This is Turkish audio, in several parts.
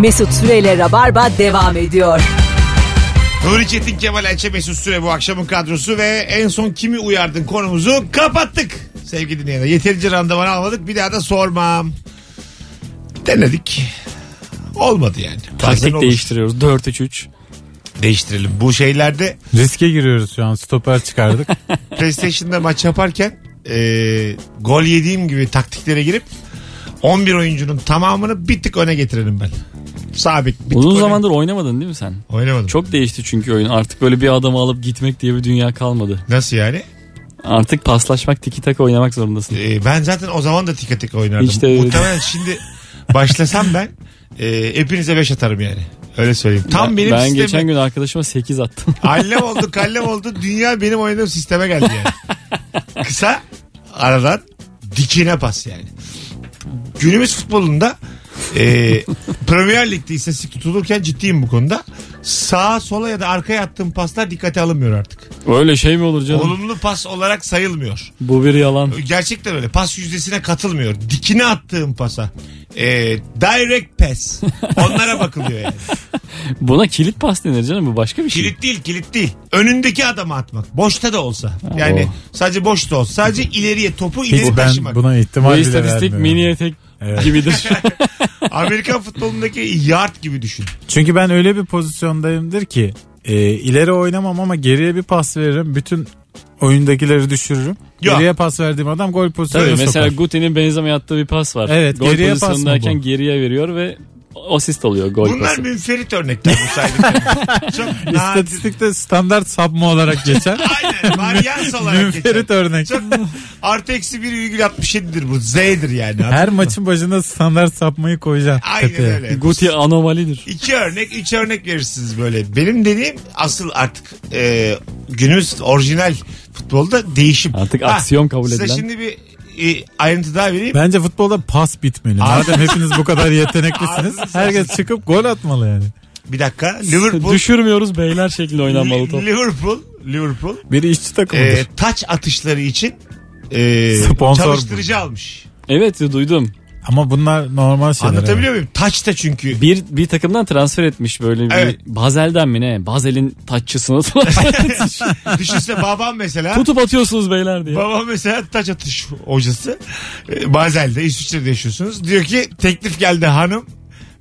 Mesut Süreyle Rabarba devam ediyor. Nuri Çetin Kemal Ayça Mesut Süre bu akşamın kadrosu ve en son kimi uyardın konumuzu kapattık. Sevgili dinleyenler yeterince randıman almadık bir daha da sormam. Denedik. Olmadı yani. Bazen Taktik olur. değiştiriyoruz. 4-3-3. Değiştirelim. Bu şeylerde Riske giriyoruz şu an. Stoper çıkardık. PlayStation'da maç yaparken e, gol yediğim gibi taktiklere girip 11 oyuncunun tamamını bir tık öne getirelim ben. Sabit. tık Uzun zamandır oynamadın değil mi sen? Oynamadım. Çok değişti çünkü oyun. Artık böyle bir adamı alıp gitmek diye bir dünya kalmadı. Nasıl yani? Artık paslaşmak tiki taka oynamak zorundasın. Ee, ben zaten o zaman da tika tika oynardım. De öyle Muhtemelen şimdi başlasam ben e, hepinize 5 atarım yani. Öyle söyleyeyim. Tam ben, benim ben sisteme. geçen gün arkadaşıma 8 attım. Allem oldu kallem oldu. Dünya benim oynadığım sisteme geldi yani. Kısa aradan dikine pas yani. Günümüz futbolunda e, Premier Lig'de istatistik tutulurken ciddiyim bu konuda. Sağa sola ya da arkaya attığım paslar dikkate alınmıyor artık. Öyle şey mi olur canım? Olumlu pas olarak sayılmıyor. Bu bir yalan. Gerçekten öyle. Pas yüzdesine katılmıyor. Dikine attığım pasa. Ee, direct pass. Onlara bakılıyor yani. Buna kilit pas denir canım bu başka bir şey. Kilit değil kilit değil. Önündeki adama atmak. Boşta da olsa. Yani sadece boşta olsa. Sadece ileriye topu ileri Hiç ben taşımak. buna Bu ihtimal bile istatistik vermiyorum. mini etek Evet. gibidir. Amerikan futbolundaki yard gibi düşün. Çünkü ben öyle bir pozisyondayımdır ki e, ileri oynamam ama geriye bir pas veririm. Bütün oyundakileri düşürürüm. Ya. Geriye pas verdiğim adam gol pozisyonuna Tabii mesela sokar. Guti'nin Benzema'ya attığı bir pas var. Evet, Gol geriye pas mı geriye veriyor ve asist alıyor gol Bunlar pası. münferit örnekler bu saydıklarım. Çok nadir. İstatistikte standart sapma olarak geçer. Aynen. Varyans olarak Münferit geçer. örnek. Çok artı eksi 1,67'dir bu. Z'dir yani. Her maçın başında standart sapmayı koyacaksın. Aynen tepeye. öyle. Guti anomalidir. İki örnek, üç örnek verirsiniz böyle. Benim dediğim asıl artık e, günümüz orijinal futbolda değişim. Artık Ha, aksiyon kabul size edilen. şimdi bir e, ayrıntı daha vereyim. Bence futbolda pas bitmeli. Madem hepiniz bu kadar yeteneklisiniz herkes çıkıp gol atmalı yani. Bir dakika. Liverpool. Düşürmüyoruz beyler şeklinde oynanmalı top. Liverpool. Liverpool. Biri işçi takımıdır. E, taç atışları için e, Sponsor çalıştırıcı almış. Evet duydum. Ama bunlar normal şeyler. Anlatabiliyor muyum? Taç da çünkü. Bir bir takımdan transfer etmiş böyle bir Evet. Bazel'den mi ne? Bazel'in taççısını Düşünsene babam mesela. tutup atıyorsunuz beyler diye. Babam mesela taç atış hocası. E, Bazel'de İsviçre'de yaşıyorsunuz. Diyor ki teklif geldi hanım.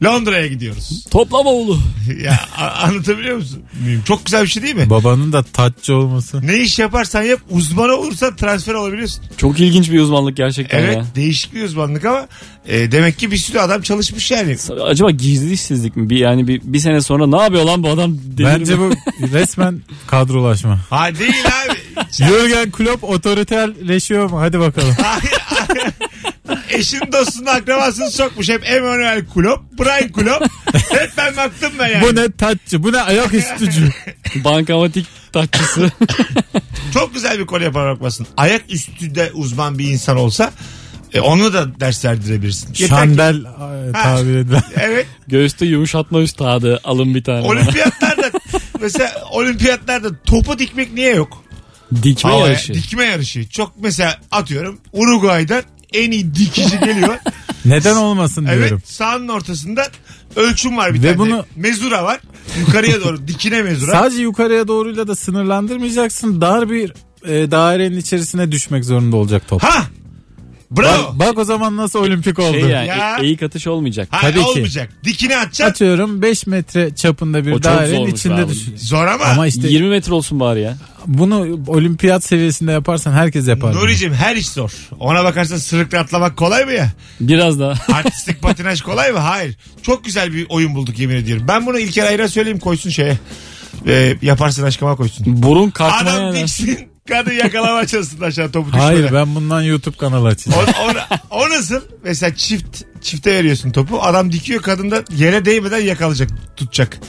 Londra'ya gidiyoruz. Topla bavulu. ya a- anlatabiliyor musun? Çok güzel bir şey değil mi? Babanın da taççı olması. Ne iş yaparsan yap uzman olursan transfer olabiliyorsun. Çok ilginç bir uzmanlık gerçekten Evet ya. değişik bir uzmanlık ama e, demek ki bir sürü adam çalışmış yani. Acaba gizli işsizlik mi? Bir, yani bir, bir sene sonra ne yapıyor lan bu adam? Delir Bence mi? bu resmen kadrolaşma. Ha değil abi. Jürgen Klopp otoriterleşiyor mu? Hadi bakalım. Eşin dostunu akrabasını sokmuş. Hep Emmanuel Klopp, Brian Klopp. Hep ben baktım ben yani. bu ne taççı? Bu ne ayak üstücü? Bankamatik taççısı. Çok güzel bir konu yapar bakmasın. Ayak üstünde uzman bir insan olsa e, onu da ders verdirebilirsin. Yeter Şandel e, tabir edilen. Evet. Göğüste yumuşatma üstadı. Alın bir tane. Olimpiyatlarda mesela olimpiyatlarda topu dikmek niye yok? Dikme Havaya, yarışı. Dikme yarışı. Çok mesela atıyorum Uruguay'dan en iyi dikici geliyor. Neden olmasın evet diyorum. sahanın ortasında ölçüm var bir Ve tane. bunu- Mezura var. Yukarıya doğru dikine mezura. Sadece yukarıya doğruyla da sınırlandırmayacaksın. Dar bir e, dairenin içerisine düşmek zorunda olacak top. ha! Bravo. Bak, bak o zaman nasıl olimpik oldu. Şey yani Ya. e- eğik atış olmayacak. ha, tabii ki. olmayacak. Dikine atacaksın. Atıyorum 5 metre çapında bir O çok dairenin zormuş içinde abi. düşün. Zor ama. Ama işte 20 metre olsun bari ya. bunu olimpiyat seviyesinde yaparsan herkes yapar. Nuri'cim her iş zor. Ona bakarsan sırıkla atlamak kolay mı ya? Biraz daha. Artistik patinaj kolay mı? Hayır. Çok güzel bir oyun bulduk yemin ediyorum. Ben bunu İlker Ayra söyleyeyim koysun şeye. Ee, yaparsın aşkıma koysun. Burun kalkmaya Adam yarar. diksin. Kadın yakalama çalışsın aşağı topu düşmeden. Hayır ben bundan YouTube kanalı açacağım. O, o, o nasıl? Mesela çift çifte veriyorsun topu. Adam dikiyor kadın da yere değmeden yakalayacak, tutacak.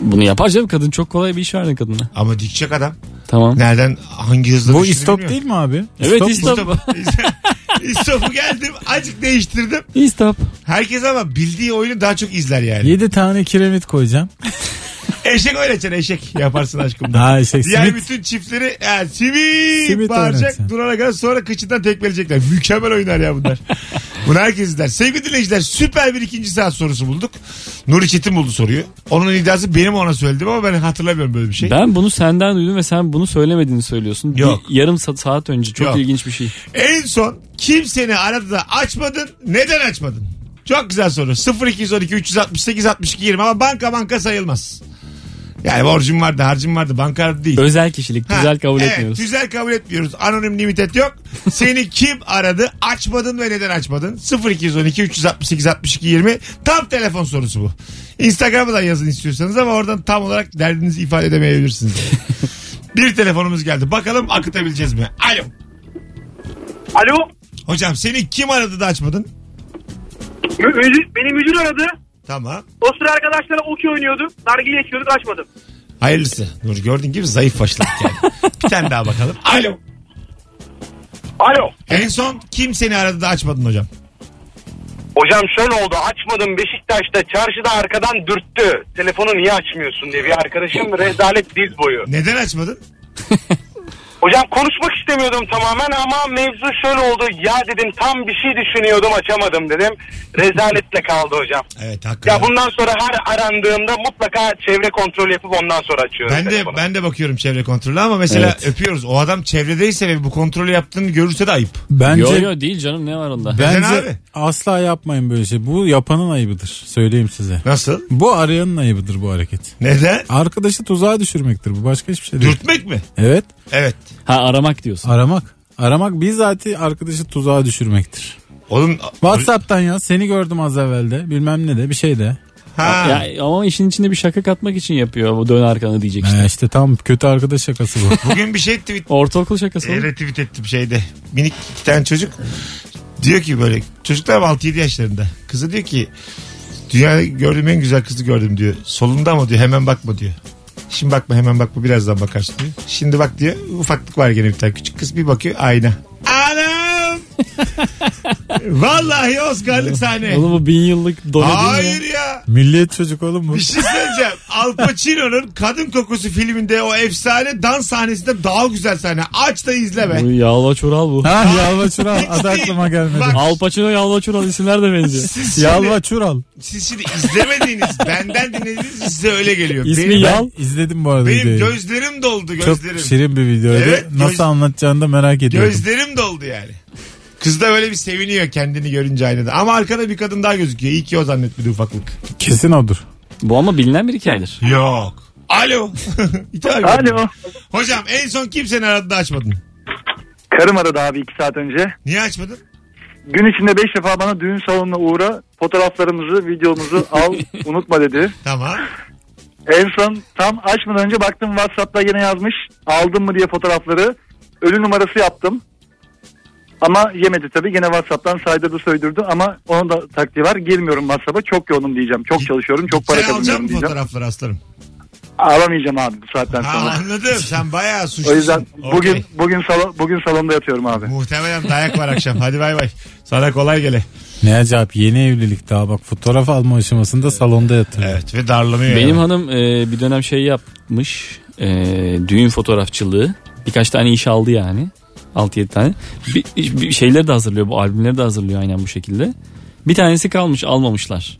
Bunu yapar canım kadın çok kolay bir iş verdi kadına. Ama dikecek adam. Tamam. Nereden hangi hızla Bu düştüğünü istop bilmiyor. değil mi abi? Evet, mu? istop. İstopu geldim azıcık değiştirdim. İyi stop. Herkes ama bildiği oyunu daha çok izler yani. 7 tane kiremit koyacağım. Eşek oynatacaksın eşek yaparsın aşkımda. Ha eşek Diğer simit. bütün çiftleri ya, simit, Simit bağıracak oynatacaksın. durana kadar sonra kıçından tekmeleyecekler. Mükemmel oynar ya bunlar. Bunu herkes izler. Sevgili dinleyiciler süper bir ikinci saat sorusu bulduk. Nuri Çetin buldu soruyu. Onun iddiası benim ona söyledim ama ben hatırlamıyorum böyle bir şey. Ben bunu senden duydum ve sen bunu söylemediğini söylüyorsun. Yok. Bir yarım sa- saat önce çok Yok. ilginç bir şey. En son kim seni aradı da açmadın neden açmadın? Çok güzel soru. 0212 368 62 20 ama banka banka sayılmaz. Yani borcum vardı harcım vardı banka değil. Özel kişilik Ha, güzel kabul evet, etmiyoruz. Güzel kabul etmiyoruz. Anonim limited yok. Seni kim aradı? Açmadın ve neden açmadın? 0212 368 62 20 tam telefon sorusu bu. Instagram'dan yazın istiyorsanız ama oradan tam olarak derdinizi ifade edemeyebilirsiniz. bir telefonumuz geldi. Bakalım akıtabileceğiz mi? Alo. Alo. Hocam seni kim aradı da açmadın? Mü- müdür, beni müdür aradı. Tamam. O sıra arkadaşlarla okey oynuyorduk. Nargile içiyorduk açmadım. Hayırlısı. Nur gördüğün gibi zayıf başladık yani. bir tane daha bakalım. Alo. Alo. En son kim seni aradı da açmadın hocam? Hocam şöyle oldu açmadım Beşiktaş'ta çarşıda arkadan dürttü. Telefonu niye açmıyorsun diye bir arkadaşım rezalet diz boyu. Neden açmadın? Hocam konuşmak istemiyordum tamamen ama mevzu şöyle oldu. Ya dedim tam bir şey düşünüyordum açamadım dedim. Rezaletle kaldı hocam. Evet hakikaten. Ya bundan sonra her arandığımda mutlaka çevre kontrol yapıp ondan sonra açıyorum. Ben de telefonu. ben de bakıyorum çevre kontrolü ama mesela Evet. öpüyoruz. O adam çevredeyse ve bu kontrolü yaptığını görürse de ayıp. Bence Yo yo değil canım ne var onda? Neden bence asla yapmayın böyle şey. Bu yapanın ayıbıdır. Söyleyeyim size. Nasıl? Bu arayanın ayıbıdır bu hareket. Neden? Arkadaşı tuzağa düşürmektir bu. Başka hiçbir şey değil. Dürtmek mi? Evet. Evet. Ha aramak diyorsun. Aramak. Aramak bizzati arkadaşı tuzağa düşürmektir. Oğlum Whatsapp'tan ya seni gördüm az evvelde bilmem ne de bir şey de. ha. Ya, ama işin içinde bir şaka katmak için yapıyor. Bu dön arkanı diyecek işte. İşte. işte tam kötü arkadaş şakası bu. Bugün bir şey tweet, Ortaokul şakası. e, retweet ettim şeyde. Minik iki tane çocuk. Diyor ki böyle çocuklar 6-7 yaşlarında. Kızı diyor ki dünyada gördüğüm en güzel kızı gördüm diyor. Solunda ama diyor hemen bakma diyor. Şimdi bakma hemen bakma birazdan bakarsın diyor. Şimdi bak diyor ufaklık var gene bir tane küçük kız bir bakıyor ayna. Anam! Vallahi Oscar'lık sahne. Oğlum bu bin yıllık mi Hayır ya? ya. Milliyet çocuk oğlum bu. Bir şey söyleyeceğim. Al Pacino'nun Kadın Kokusu filminde o efsane dans sahnesinde daha güzel sahne. Aç da izle be. Bu Yalva Çural bu. Ha Yalva Çural adı aklıma gelmedi. Bak. Al Pacino Yalva Çural isimler de benziyor. Siz şimdi, Yalva Çural. siz şimdi izlemediğiniz, benden dinlediğiniz size öyle geliyor. İsmi benim, Yal. İzledim bu arada benim videoyu. gözlerim doldu Çok gözlerim. şirin bir videoydu. Evet, Nasıl göz- anlatacağını da merak ediyorum. Gözlerim doldu yani. Kız da böyle bir seviniyor kendini görünce aynada. Ama arkada bir kadın daha gözüküyor. İyi ki o zannetmedi ufaklık. Kesin odur. Bu ama bilinen bir hikayedir. Yok. Alo. Alo. Hocam en son kim seni aradı da açmadın? Karım aradı abi iki saat önce. Niye açmadın? Gün içinde beş defa bana düğün salonuna uğra fotoğraflarımızı videomuzu al unutma dedi. Tamam. En son tam açmadan önce baktım Whatsapp'ta yine yazmış aldın mı diye fotoğrafları. Ölü numarası yaptım. Ama yemedi tabii. Gene Whatsapp'tan saydırdı söydürdü ama onun da taktiği var. Girmiyorum Whatsapp'a. Çok yoğunum diyeceğim. Çok çalışıyorum. Çok para Sen alacak kazanıyorum mısın diyeceğim. fotoğrafları aslanım? Alamayacağım abi bu saatten Ha, sonra. anladım. Sen bayağı suçlusun. O yüzden Okey. bugün bugün salon bugün salonda yatıyorum abi. Muhtemelen dayak var akşam. Hadi bay bay. Sana kolay gele. Ne acayip yeni evlilik daha bak fotoğraf alma aşamasında salonda yatırıyor. Evet ve darlanıyor. Benim yani. hanım e, bir dönem şey yapmış. E, düğün fotoğrafçılığı. Birkaç tane iş aldı yani. 6-7 tane. Bir, bir şeyleri de hazırlıyor bu albümleri de hazırlıyor aynen bu şekilde. Bir tanesi kalmış almamışlar.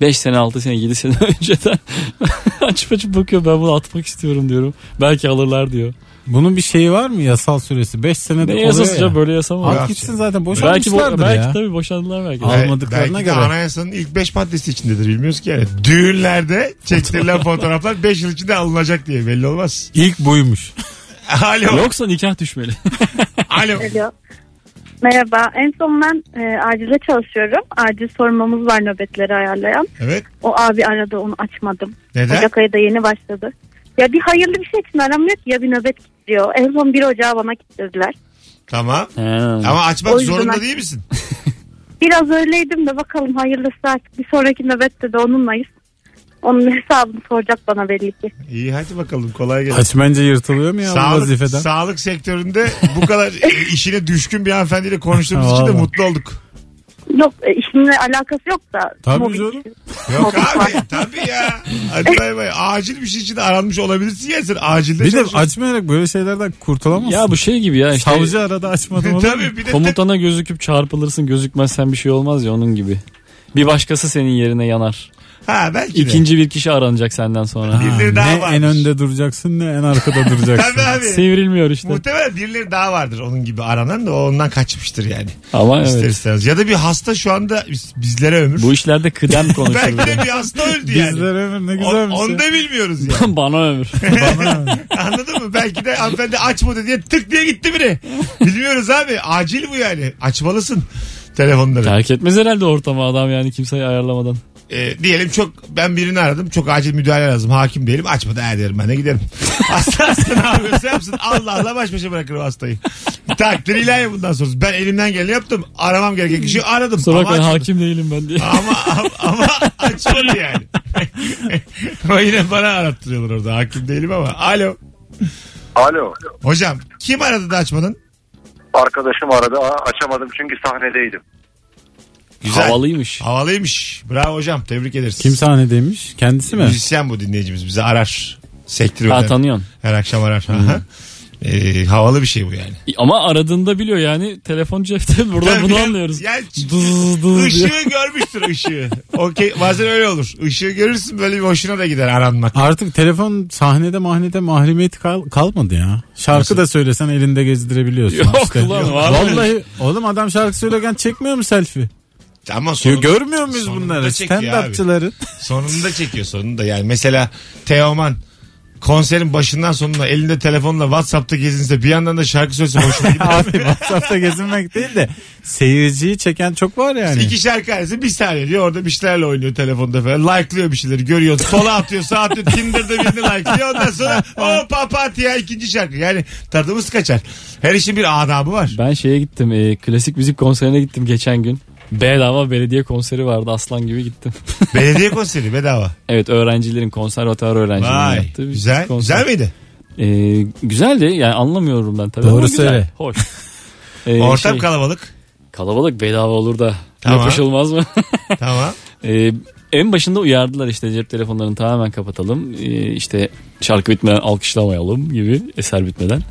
5 sene 6 sene 7 sene önceden açıp açıp bakıyor ben bunu atmak istiyorum diyorum. Belki alırlar diyor. Bunun bir şeyi var mı yasal süresi? 5 senede Ne oluyor yasası ya. böyle yasa mı? At gitsin zaten Belki, bo- belki ya. tabii boşandılar belki. Belki- almadıklarına belki de göre. anayasanın ilk 5 maddesi içindedir bilmiyoruz ki yani. Düğünlerde çektirilen fotoğraflar 5 yıl içinde alınacak diye belli olmaz. İlk buymuş. Alo. Yoksa nikah düşmeli. Alo. Alo. Merhaba. En son ben e, acilde çalışıyorum. Acil sormamız var nöbetleri ayarlayan. Evet. O abi aradı onu açmadım. Neden? Ocak ayı da yeni başladı. Ya bir hayırlı bir şey için aramıyor ki ya bir nöbet kilitliyor. En son 1 Ocağı bana kilitlediler. Tamam. He. Ama açmak O yüzden zorunda aç- değil misin? Biraz öyleydim de bakalım hayırlısı artık. Bir sonraki nöbette de onunlayız. Onun hesabını soracak bana belli ki. İyi hadi bakalım kolay gelsin. Açmayınca yırtılıyor mu ya Sağlık, vazifeden? sağlık sektöründe bu kadar e, işine düşkün bir hanımefendiyle konuştuğumuz için de Vallahi. mutlu olduk. Yok e, işimle alakası yok da. Tabii canım. işim. Yok var. abi tabii ya. Hadi bay bay. Acil bir şey için aranmış olabilirsin ya sen acilde Bir de çalışıyorsun. açmayarak böyle şeylerden kurtulamazsın. Ya bu şey gibi ya işte Savcı arada açmadım olur mu? Tabii bir de komutana gözüküp çarpılırsın gözükmezsen bir şey olmaz ya onun gibi. Bir başkası senin yerine yanar. Ha belki de. İkinci bir kişi aranacak senden sonra. Ha, Birileri daha ne varmış. en önde duracaksın ne en arkada duracaksın. Tabii abi. Sivrilmiyor işte. Muhtemelen birileri daha vardır onun gibi aranan da o ondan kaçmıştır yani. Ama İster evet. istemez. Ya da bir hasta şu anda biz- bizlere ömür. Bu işlerde kıdem konuşulur. Belki de bir hasta öldü yani. Bizler ömür ne O- güzelmiş. onu ya. da bilmiyoruz yani. Bana ömür. Bana Anladın mı? Belki de hanımefendi açmadı diye tık diye gitti biri. Bilmiyoruz abi. Acil bu yani. Açmalısın telefonları. Terk etmez herhalde ortamı adam yani kimseyi ayarlamadan. Ee, diyelim çok ben birini aradım. Çok acil müdahale lazım. Hakim değilim. Açmadı. Ha derim ben de giderim. Hasta hasta ne yapıyorsa yapsın. Allah Allah baş başa bırakırım hastayı. Takdir ilahi bundan sonra. Ben elimden geleni yaptım. Aramam gereken kişiyi aradım. Kusura Ama bakmayın açmadı. hakim değilim ben diye. Ama, ama, ama açmadı yani. o yine bana arattırıyorlar orada. Hakim değilim ama. Alo. Alo. Hocam kim aradı da açmadın? Arkadaşım aradı. Açamadım çünkü sahnedeydim. Güzel. Havalıymış. Havalıymış. Bravo hocam. Tebrik ederiz. Kim sahnedeymiş? Kendisi mi? Müzisyen bu dinleyicimiz. Bizi arar. Sektir Ha tanıyorsun. Her akşam arar. Aha. Ee, havalı bir şey bu yani. Ama aradığında biliyor yani telefon cepte burada bunu Tabii. anlıyoruz. Yani Dız dız ışığı görmüştür ışığı. Okey bazen öyle olur. Işığı görürsün böyle bir hoşuna da gider aranmak. Artık telefon sahnede mahnede mahremiyeti kal- kalmadı ya. Şarkı Nasıl? da söylesen elinde gezdirebiliyorsun. Yok işte. lan? Vallahi oğlum adam şarkı söylerken çekmiyor mu selfie? Ama sonunda, Görmüyor muyuz sonunda bunları? çekiyor abi. Stand-upçıları. sonunda çekiyor sonunda yani. Mesela Teoman konserin başından sonuna elinde telefonla Whatsapp'ta gezinse bir yandan da şarkı söylese hoşuna gider. Abi WhatsApp'ta gezinmek değil de seyirciyi çeken çok var yani. İki şarkı arası bir saniye diyor orada bir şeylerle oynuyor telefonda falan. Like'lıyor bir şeyleri görüyor. Sola atıyor sağ atıyor Tinder'da birini like'lıyor. Ondan sonra o papatya ikinci şarkı. Yani tadımız kaçar. Her işin bir adabı var. Ben şeye gittim e, klasik müzik konserine gittim geçen gün. Bedava belediye konseri vardı aslan gibi gittim. Belediye konseri bedava. evet öğrencilerin konservatuar öğrencilerin Vay yaptığı bir güzel. konser. Güzel miydi? E, güzeldi yani anlamıyorum ben tabii Doğru söyle. Hoş. E, Ortam şey, kalabalık. kalabalık bedava olur da Tamam. yapışılmaz mı? Tamam. Ee, en başında uyardılar işte cep telefonlarını tamamen kapatalım. Ee, işte şarkı bitmeden alkışlamayalım gibi eser bitmeden.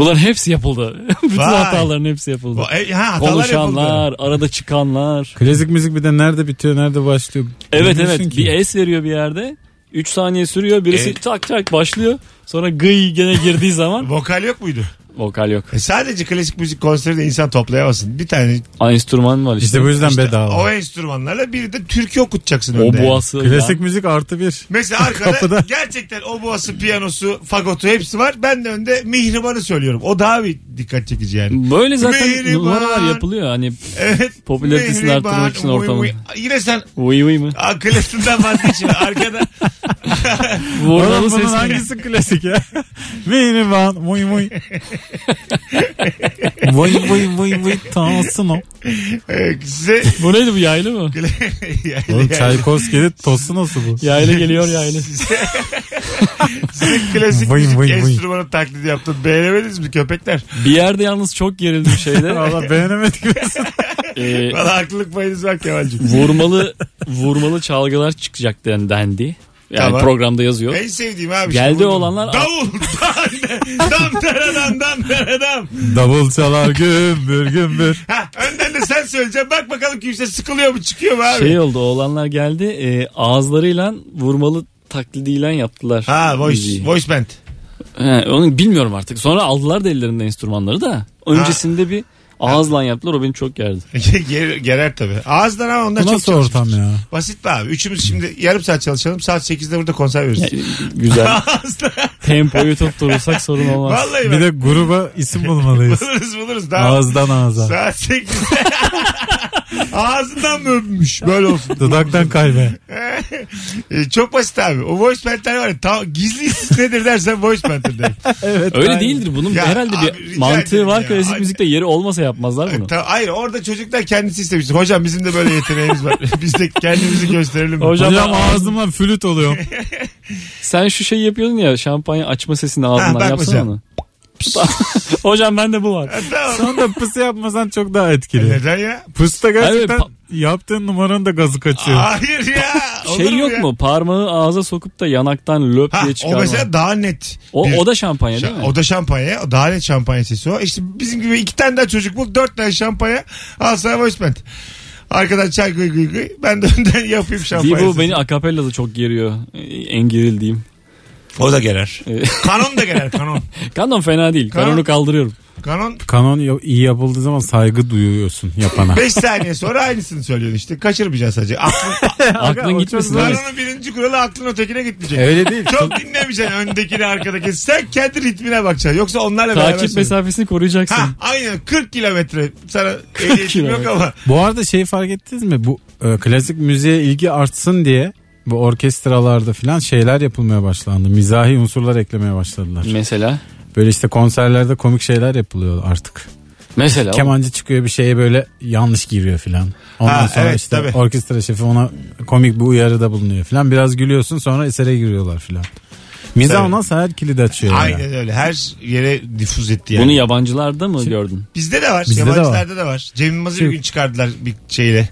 Bunların hepsi yapıldı. Bütün Vay. hataların hepsi yapıldı. E, ha, hatalar yapıldı. Konuşanlar, arada çıkanlar. Klasik müzik bir de nerede bitiyor nerede başlıyor. Evet Bilmiyorsun evet ki. bir es veriyor bir yerde. 3 saniye sürüyor birisi Evet. tak tak başlıyor. Sonra gıy gene girdiği zaman Vokal yok muydu? Vokal yok. E sadece klasik müzik konserinde insan toplayamazsın. Bir tane Enstrüman var işte. İşte bu yüzden işte bedava. o enstrümanlarla bir de türkü okutacaksın o önde. yani. boğası. Klasik müzik artı bir. Mesela arkada Kapıda. gerçekten o boğası, piyanosu, fagotu hepsi var. Ben de önde mihribanı söylüyorum. O daha bir dikkat çekici yani. Böyle zaten Mihriban. numaralar yapılıyor. Hani Evet. Popülaritesini Mihriban, arttırmak için uy, uy. Yine sen vıy vıy mı? akılısından vazgeçme. Arkada Oğlum bunun ses. hangisi klasik ya? Minivan muy muy. Vay vay vay vay tansın o. size Bu neydi bu yaylı mı? yani, Oğlum Çaykovski'de tosun nasıl bu? Yaylı geliyor yaylı. size klasik Vıy, müzik vıy. enstrümanı taklidi yaptım. Beğenemediniz mi köpekler? Bir yerde yalnız çok gerildim şeyde. Valla beğenemedik. Ee, Valla haklılık payınız var Kemal'cim. vurmalı vurmalı çalgılar çıkacak den- dendi. Yani Tamam. programda yazıyor. En sevdiğim abi. Geldi bu. olanlar- Davul. dam taradan dam taradan. Davul çalar gümbür gümbür. Ha, önden de sen söyleyeceksin. Bak bakalım kimse sıkılıyor mu çıkıyor mu abi? Şey oldu oğlanlar geldi e, ağızlarıyla vurmalı taklidiyle yaptılar. ha voice, müziği. voice band. He, onu bilmiyorum artık. Sonra aldılar da ellerinde enstrümanları da. Öncesinde bir ağızla yaptılar o beni çok gerdi. Ger, gerer tabii. Ağızdan ama onlar Bu çok nasıl ortam çalışmıştır. ya? Basit be abi. Üçümüz şimdi yarım saat çalışalım. Saat 8'de burada konser veririz. Yani, güzel. Ağızdan. Tempoyu tutturursak sorun olmaz. Vallahi Bir bak. de gruba isim bulmalıyız. Buluruz buluruz. Daha Ağızdan ağza. Saat 8'de. Ağzından mı öpmüş? Böyle olsun. Dudaktan kalbe. E, çok basit abi. O voice bandler var ya. Ta, gizli isim nedir dersen voice band'dir derim. Evet. Öyle aynen. değildir bunun Ya herhalde abi, bir rica mantığı ederim var ya. klasik müzikte yeri olmasa yapmazlar bunu. Ta, hayır orada çocuklar kendisi istemiştir. Hocam bizim de böyle yeteneğimiz var. Biz de kendimizi gösterelim. Hocam- Hocam ağzımla flüt oluyor. Sen şu şey yapıyordun ya şampanya açma sesini ağzından bak yapsana onu. Pıs. Hocam bende bu var. Ha, tamam. Sonra pıs yapmasan çok daha etkili. Neden ya? Pısta gerçekten Evet, yaptığın numaranın da gazı kaçıyor. Hayır ya. Olur Şey yok ya? mu? Parmağı ağza sokup da yanaktan löp Ha, diye o çıkarma. mesela daha net. O, bir- o da şampanya değil mi? O da şampanya. O daha net şampanya sesi o. İşte bizim gibi iki tane daha çocuk bul. Dört tane şampanya. Al sana voice band. Arkadan çay gıy gıy gıy. Ben de önden yapayım Bir şampanya bu sesi. beni akapella da çok geriyor. En gerildiğim. O da gerer. Ee, Kanon da gerer kanon. Kanon fena değil. Kanon- Kanonu kaldırıyorum. Kanon Kanon iyi yapıldığı zaman saygı duyuyorsun yapana. 5 saniye sonra aynısını söylüyorsun işte. Kaçırmayacaksın sadece. Aklın, Aklın gitmesin. kanonun birinci kuralı aklın ötekine gitmeyecek. Öyle değil. Çok dinlemeyeceksin öndekini arkadaki. Sen kendi ritmine bakacaksın. Yoksa onlarla beraber Takip söyle. mesafesini koruyacaksın. Ha aynen 40 kilometre. Sana ehliyetim yok kilometre. ama. Bu arada şeyi fark ettiniz mi? Bu e, klasik müziğe ilgi artsın diye bu orkestralarda falan şeyler yapılmaya başlandı. Mizahi unsurlar eklemeye başladılar. Mesela. Böyle işte konserlerde komik şeyler yapılıyor artık. Mesela. o- Kemancı çıkıyor bir şeye böyle yanlış giriyor filan. Ondan Ha, sonra evet, işte tabii. orkestra şefi ona komik bir uyarıda bulunuyor filan. Biraz gülüyorsun sonra esere giriyorlar filan. Mizah ondan her kilidi açıyor. yani. Aynen öyle. Her yere difüz etti yani. Bunu yabancılarda mı gördün? Bizde de var. Bizde de Yabancılarda da var. Cem Yılmaz'ı bir gün çıkardılar bir şeyle.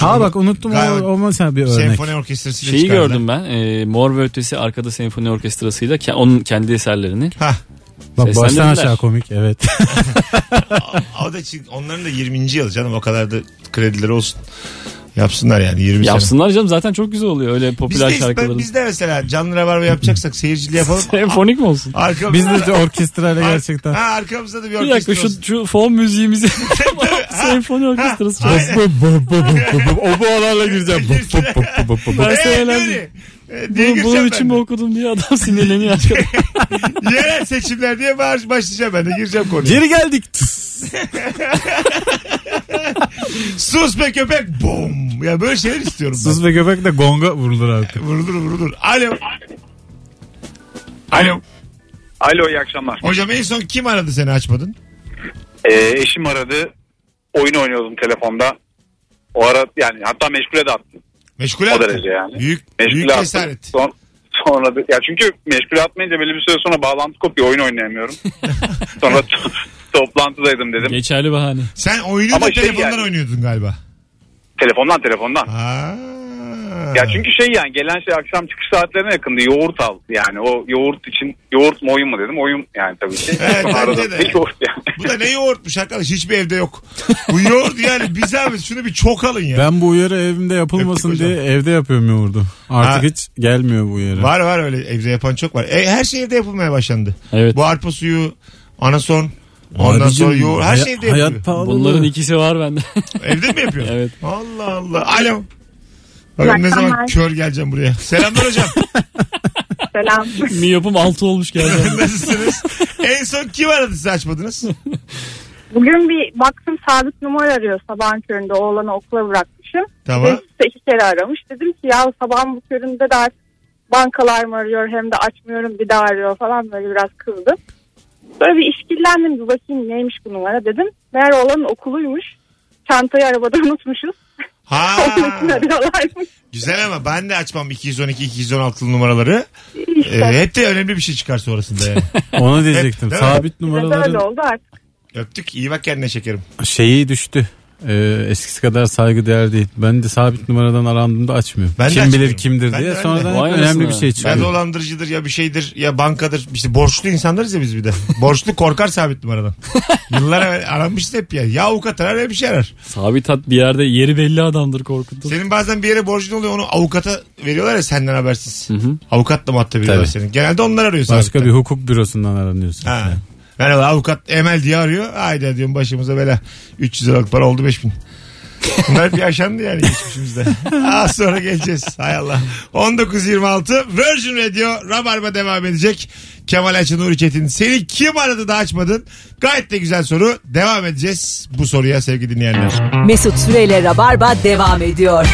Ha bak unuttum o, o mesela bir örnek. Senfoni orkestrasıyla Şeyi çıkardılar. gördüm ben. E, Mor ve Ötesi arkada senfoni orkestrasıyla ke- onun kendi eserlerini. Ha. Bak baştan aşağı komik evet. O da onların da 20. yılı canım o kadar da kredileri olsun. Yapsınlar yani 20 sene. Yapsınlar canım zaten çok güzel oluyor öyle Biz popüler de, şarkıları. biz de mesela canlı rabarba yapacaksak seyircili yapalım. Senfonik mi olsun? Arkamızda Biz de orkestrayla gerçekten. Ha arkamızda da bir Bir orkestra dakika şu, olsun. şu fon müziğimizi senfoni orkestrası çalsın. aynen. o buhalarla gireceğim. Ben Evet, söyledim. öyle. Diye Bunu, gireceğim bunun için mi okudum diye adam sinirleniyor arkada. Yerel seçimler diye bağır, başlayacağım ben de gireceğim konuya. Geri geldik. Sus be köpek. Bum. Ya böyle şeyler istiyorum ben. Sus ve köpek de gonga vurulur artık. Vurulur vurulur. Alo. Alo. Alo iyi akşamlar. Hocam en son kim aradı seni açmadın? Ee, eşim aradı. Oyun oynuyordum telefonda. O ara yani hatta meşgule de attım. Meşgule O derece yani. Büyük, Meşgule büyük attım. cesaret. Son, sonra da, ya çünkü meşgule atmayınca belli bir süre sonra bağlantı kopuyor. Oyun oynayamıyorum. sonra to- toplantıdaydım dedim. Geçerli bahane. Sen oyunu Ama da şey telefondan yani- oynuyordun galiba. Telefondan telefondan. Aa. Ya çünkü şey yani gelen şey akşam çıkış saatlerine yakındı. Yoğurt al. Yani o yoğurt için yoğurt mu oyun mu dedim. Oyun yani tabii ki. Evet, bence Arada de. yoğurt yani. Bu da ne yoğurtmuş arkadaş hiçbir evde yok. Bu yoğurt yani bir zahmet şunu bir çok alın ya. Ben bu uyarı evimde yapılmasın Öptük diye evde yapıyorum yoğurdu. Artık Ha. hiç gelmiyor bu uyarı. Var var öyle evde yapan çok var. E, her şey evde yapılmaya başlandı. Evet. Bu arpa suyu, anason, ondan Abicim, sonra yoğurt her hay- şey evde yapılıyor. Hayat pahalı. Bunların ikisi var bende. Evde mi yapıyor? Evet. Allah Allah. Alo. Bakın ne zaman kör geleceğim buraya. Selamlar hocam. Selam. Miyopum 6 olmuş geldi. Nasılsınız? en son kim aradı siz açmadınız? Bugün bir baktım sabit numara arıyor sabahın köründe oğlanı okula bırakmışım. Tamam. Ve iki kere aramış. Dedim ki ya sabahın bu köründe de artık bankalar mı arıyor hem de açmıyorum bir daha arıyor falan böyle biraz kızdım. Böyle bir işkillendim bir bakayım neymiş bu numara dedim. Meğer oğlanın okuluymuş. Çantayı arabada unutmuşuz. Ha. Güzel ama ben de açmam 212 216 numaraları. İşte. Ee, hep de önemli bir şey çıkar sonrasında yani. Onu diyecektim. Hep? Sabit de öyle oldu artık. Öptük. İyi bak kendine şekerim. şeyi düştü. Ee, eskisi kadar saygı değer değil. Ben de sabit numaradan arandığımda açmıyorum. Ben de Kim açmıyorum. bilir kimdir Ben de, diye. ben de. Sonradan Vay hep önemli bir şey Ben çıkıyor. dolandırıcıdır ya bir şeydir ya bankadır. İşte borçlu insanlarız ya biz bir de. Borçlu korkar sabit numaradan. Yıllar evvel aranmıştı hep ya. Ya avukat arar ya bir şey arar. Sabit hat bir yerde yeri belli adamdır korkutur. Senin bazen bir yere borcun oluyor onu avukata veriyorlar ya senden habersiz. Hı hı. Avukatla muhatap ediyorlar Tabii. senin. Genelde onlar arıyor Başka sabitten. bir hukuk bürosundan aranıyorsun. Ha. Merhaba avukat Emel diye arıyor. Haydi diyorum başımıza bela. 300 liralık para oldu 5000. Bunlar bir yaşandı yani geçmişimizde. Az sonra geleceğiz. Hay Allah. 19.26 Virgin Radio Rabarba devam edecek. Kemal Açı Nuri Çetin. Seni kim aradı da açmadın? Gayet de güzel soru. Devam edeceğiz bu soruya sevgili dinleyenler. Mesut Süreyle Rabarba devam ediyor.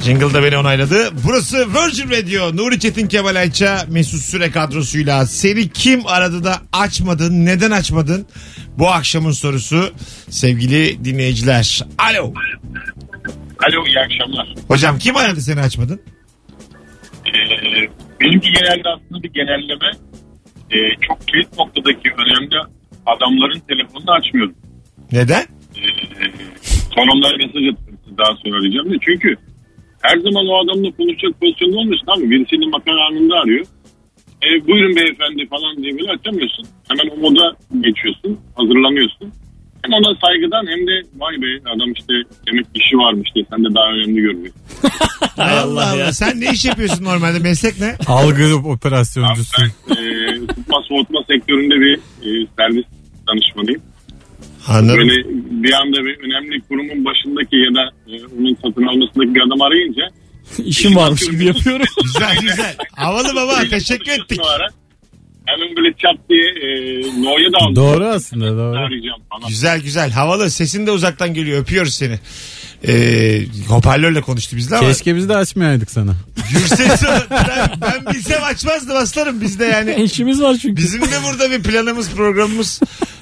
Jingle da beni onayladı. Burası Virgin Radio. Nuri Çetin Kemal Ayça Mesut Süre kadrosuyla seni kim aradı da açmadın? Neden açmadın? Bu akşamın sorusu sevgili dinleyiciler. Alo. Alo iyi akşamlar. Hocam kim aradı seni açmadın? Ee, benimki genelde aslında bir genelleme. e, çok kilit noktadaki önemli adamların telefonunu açmıyorum. Neden? E, son onlara mesaj size daha sonra arayacağım diye. Çünkü her zaman o adamla konuşacak pozisyonda olmuyorsun abi. Biri seni makar anında arıyor. E, buyurun beyefendi falan diye böyle açamıyorsun. Hemen o moda geçiyorsun. Hazırlanıyorsun. Hem ona saygıdan hem de vay be adam işte demek işi varmış diye sen de daha önemli görünüyor. Allah Allah. Sen ne iş yapıyorsun normalde? Meslek ne? Algı operasyoncusu. Ben e, soğutma sektöründe bir e, servis danışmanıyım. Anladım. Böyle bir anda bir önemli kurumun başındaki ya da e, onun satın almasındaki bir adam arayınca İşim varmış gibi yapıyorum. Güzel güzel. Havalı baba. Teşekkür ettik. Hemen böyle çat diye e, No'ya da aldım. Doğru aslında doğru. Arayacağım falan. Güzel güzel. Havalı. Sesin de uzaktan geliyor. Öpüyoruz seni. Ee, hoparlörle konuştu bizle ama. Keşke biz de açmayaydık sana. Gürses ben, ben bilsem açmazdım aslanım. Biz de yani. İşimiz var çünkü. Bizim de burada bir planımız programımız.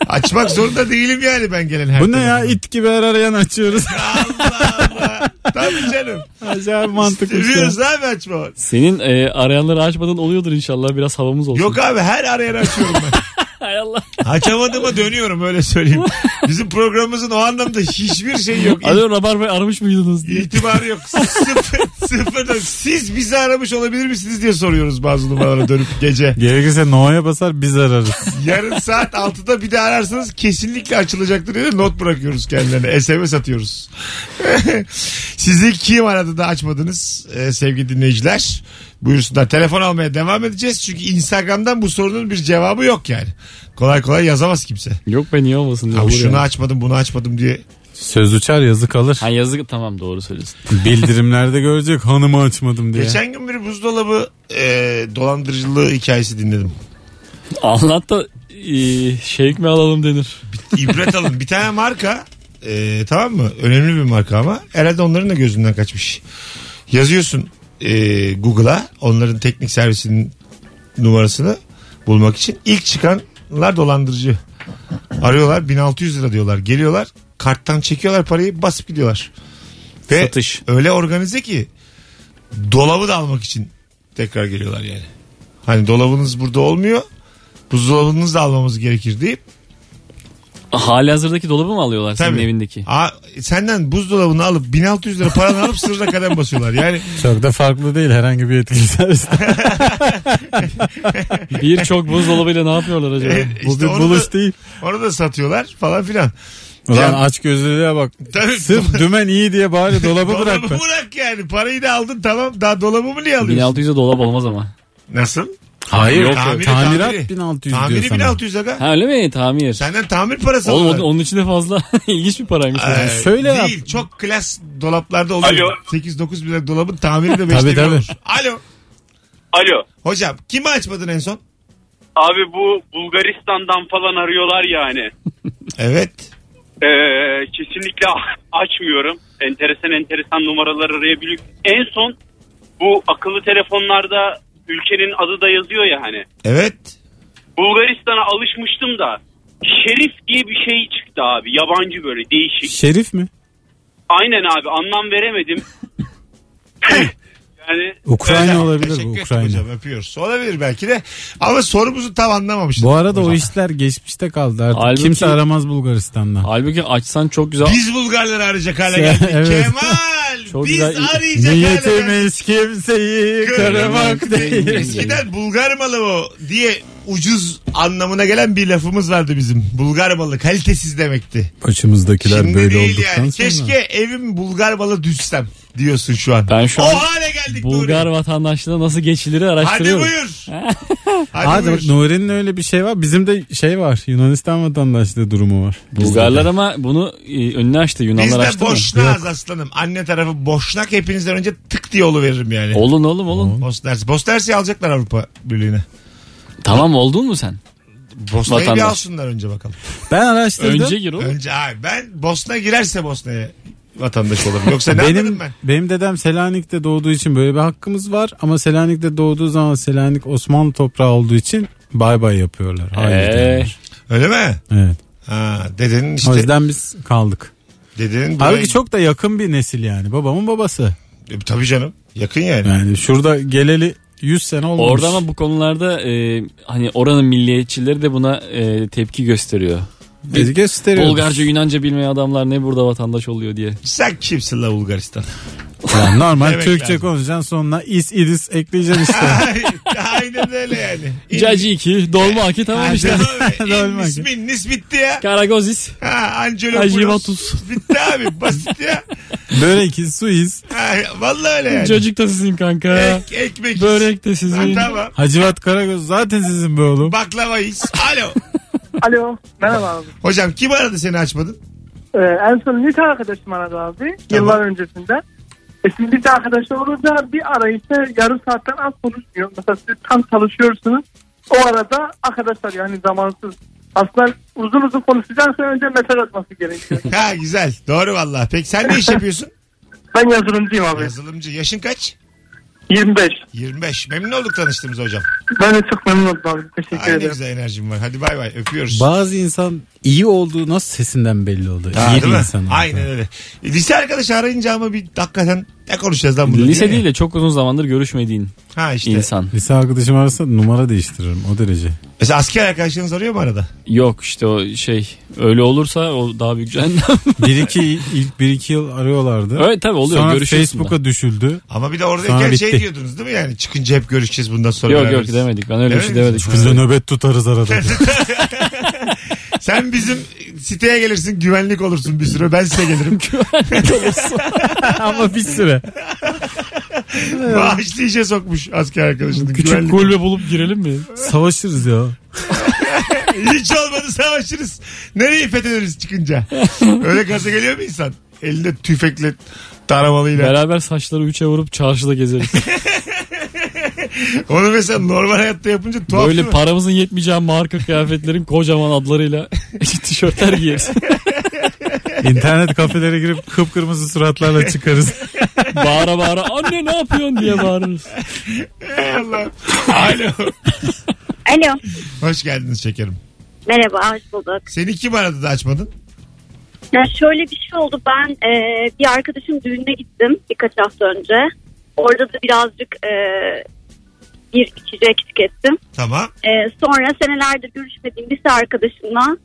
Açmak zorunda değilim yani ben gelen her Bu ne ya it gibi her arayan açıyoruz. Allah Allah. Tabii canım. Acayip mantıklı. Seviyoruz abi açma. Senin e, arayanları açmadan oluyordur inşallah. Biraz havamız olsun. Yok abi her arayanı açıyorum ben. Hay Allah. Açamadığıma dönüyorum öyle söyleyeyim. Bizim programımızın o anlamda hiçbir şey yok. Alo Rabar Bey aramış mıydınız diye. İtibarı yok. Sıfır, sıfır. Siz bizi aramış olabilir misiniz diye soruyoruz bazı numaralara dönüp gece. Gerekirse No'ya basar biz ararız. Yarın saat 6'da bir daha ararsanız kesinlikle açılacaktır diye not bırakıyoruz kendilerine. SMS atıyoruz. Sizi kim aradı da açmadınız ee, sevgili dinleyiciler? Buyursunlar. Telefon almaya devam edeceğiz. Çünkü Instagram'dan bu sorunun bir cevabı yok yani. Kolay kolay yazamaz kimse. Yok be niye olmasın diye Abi şunu yani. açmadım bunu açmadım diye. Söz uçar yazı kalır. Ha yazık tamam doğru söylüyorsun. Bildirimlerde görecek hanımı açmadım diye. Geçen gün bir buzdolabı e, dolandırıcılığı hikayesi dinledim. Anlat da e, şevk mi alalım denir. İbret alın. Bir tane marka e, tamam mı? Önemli bir marka ama herhalde onların da gözünden kaçmış. Yazıyorsun e, Google'a onların teknik servisinin numarasını bulmak için. ilk çıkanlar dolandırıcı. Arıyorlar 1600 lira diyorlar. Geliyorlar karttan çekiyorlar parayı basıp gidiyorlar. Ve Satış. öyle organize ki dolabı da almak için tekrar geliyorlar yani. Hani dolabınız burada olmuyor. Buzdolabınızı da almamız gerekir deyip Hali hazırdaki dolabı mı alıyorlar senin Tabii. evindeki? Aa, senden buzdolabını alıp 1600 lira paranı alıp sırra kadem basıyorlar. Yani Çok da farklı değil herhangi bir yetkili serviste. Birçok buzdolabıyla ne yapıyorlar acaba? e, Bu işte bir onu buluş da, değil. onu da satıyorlar falan filan. Ulan Ya- aç gözlülüğe bak. Tabii. Sırf dümen iyi diye bari dolabı Dolabı bırak be. bırak yani. Parayı da aldın tamam. Daha dolabımı niye alıyorsun? 1600'e dolap olmaz ama. Nasıl? Hayır. Yok, Tamiri, tamirat tamiri. 1600 diyor Tamiri sana. 1600 aga. Ha öyle mi? Tamir. Senden tamir parası Oğlum alıyorlar. onun, onun içinde fazla ilginç bir paraymış. Ee, şöyle yap. Değil. Çok klas dolaplarda oluyor. Alo. 8-9 bin lira dolabın tamiri de 5 Tabii, tabii. olur. Alo. Alo. Hocam kimi açmadın en son? Abi bu Bulgaristan'dan falan arıyorlar yani. Evet. Ee, kesinlikle açmıyorum. Enteresan enteresan numaralar arayabiliyor. En son bu akıllı telefonlarda ülkenin adı da yazıyor ya hani. Evet. Bulgaristan'a alışmıştım da Şerif diye bir şey çıktı abi. Yabancı böyle değişik. Şerif mi? Aynen abi anlam veremedim. yani Ukrayna Öyle. olabilir Teşekkür bu ettim Ukrayna. Hocam öpüyoruz. Olabilir belki de. Ama sorumuzu tam anlamamıştık. Bu arada o Hocam. işler geçmişte kaldı artık. Halbuki- Kimse aramaz Bulgaristan'dan. Halbuki açsan çok güzel. Biz Bulgarları arayacak hale geldik. Evet. Kemal Çok biz güzel. arayacak hale geldik. Niyetimiz kimseyi kırmak değil. Eskiden Bulgar malı o diye ucuz anlamına gelen bir lafımız vardı bizim. Bulgar malı kalitesiz demekti. Başımızdakiler Şimdi böyle değil olduktan yani. sonra. Keşke evim Bulgar malı düşsem diyorsun şu an. Ben şu o an hale geldik Bulgar Nuri. vatandaşlığına nasıl geçilir Hadi araştırıyorum. buyur. Hadi Hadi buyur. Nuri'nin öyle bir şey var. Bizim de şey var. Yunanistan vatandaşlığı durumu var. Bulgarlar ama bunu e, önüne açtı. Yunanlar açtı mı? boşnağız aslanım. Anne tarafı boşnak hepinizden önce tık diye veririm yani. Olun oğlum olun. Bosnersi. Bosnersi alacaklar Avrupa Birliği'ne. Tamam oldun mu sen? Bosna'yı bir Vatandaş. alsınlar önce bakalım. Ben araştırdım. Önce gir oğlum. Önce abi ben Bosna girerse Bosna'ya vatandaş olurum. Yoksa ne benim ben? benim dedem Selanik'te doğduğu için böyle bir hakkımız var ama Selanik'te doğduğu zaman Selanik Osmanlı toprağı olduğu için bay bay yapıyorlar. Hayır Ee. Öyle mi? Evet. Ha, dedenin O işte yüzden biz kaldık. dedenin Halbuki buraya- çok da yakın bir nesil yani. Babamın babası. E, Tabii canım. Yakın yani. Yani şurada geleli 100 sene olmuş. Orada ama bu konularda e, hani oranın milliyetçileri de buna e, tepki gösteriyor. Bizi gösteriyor. Bulgarca Yunanca bilmeyen adamlar ne burada vatandaş oluyor diye. Sen kimsin la Bulgaristan? Yani normal Demek Türkçe lazım. konuşacaksın sonuna is idis ekleyeceksin işte. Aynen öyle yani. Cacı 2, dolma 2 tamam işte. Dolma ki. İsmin nis bitti ya. Karagozis. Ha, Angelopoulos. Bitti abi basit ya. Börek is su is. Ha, vallahi öyle yani. Cacık da sizin kanka. Ek, ekmek. Börek de Ha, sizin. tamam. Hacivat Karagöz zaten sizin be oğlum. Baklavayız. Alo. Alo merhaba abi. Hocam kim aradı seni açmadın? Ee, en son lise arkadaşım aradı abi. Tamam. Yıllar öncesinde. E şimdi lise arkadaşı olunca bir arayışta yarım saatten az konuşmuyor. Mesela siz tam çalışıyorsunuz. O arada arkadaşlar yani zamansız. Aslında uzun uzun konuşacaksa önce mesaj atması gerekiyor. Ha güzel. Doğru vallahi. Peki sen ne iş yapıyorsun? ben yazılımcıyım abi. Yazılımcı. Yaşın kaç? 25. 25. Memnun olduk tanıştığımıza hocam. Ben de çok memnun oldum abi. Teşekkür Ay ne ederim. güzel enerjim var. Hadi bay bay. Öpüyoruz. Bazı insan iyi olduğu nasıl sesinden belli oldu. Ha, iyi değil bir mi? insan. Aynen öyle. Lise arkadaşı arayınca ama bir hakikaten ne konuşacağız lan bunu? Lise değil de çok uzun zamandır görüşmediğin Ha işte. insan. Lise arkadaşım arasa numara değiştiririm o derece. Mesela asker arkadaşlarınız arıyor mu arada? Yok işte o şey öyle olursa o daha büyük cehennem. Bir iki ilk bir iki yıl arıyorlardı. evet tabii oluyor Sonra görüşüyorsun da. Facebook'a düşüldü. Ama bir de Sonra oradayken şey bitti. diyordunuz değil mi yani? Çıkınca hep görüşeceğiz bundan sonra. Yok yok beraberiz. demedik ben öyle bir şey Demediniz demedik. Biz de nöbet tutarız arada. Sen bizim siteye gelirsin güvenlik olursun bir süre ben size gelirim. Ama bir süre. Bağışlı işe sokmuş asker arkadaşını. Küçük güvenlik. kulübe bulup girelim mi? Savaşırız ya. Hiç olmadı savaşırız. Nereyi fethederiz çıkınca? Öyle gaza geliyor mu insan? Elinde tüfekle taramalıyla. Beraber saçları üçe vurup çarşıda gezeriz. Onu mesela normal hayatta yapınca tuhaf Böyle değil mi? paramızın yetmeyeceği marka kıyafetlerin kocaman adlarıyla tişörtler giyeriz. İnternet kafelere girip kıpkırmızı suratlarla çıkarız. bağıra bağıra anne ne yapıyorsun diye bağırırız. Hay Allah. Alo. Alo. Hoş geldiniz şekerim. Merhaba hoş bulduk. Seni kim aradı da açmadın? Ya şöyle bir şey oldu. Ben e, bir arkadaşım düğününe gittim birkaç hafta önce. Orada da birazcık e, bir içecek tükettim. Tamam. E, sonra senelerdir görüşmediğim lise arkadaşımla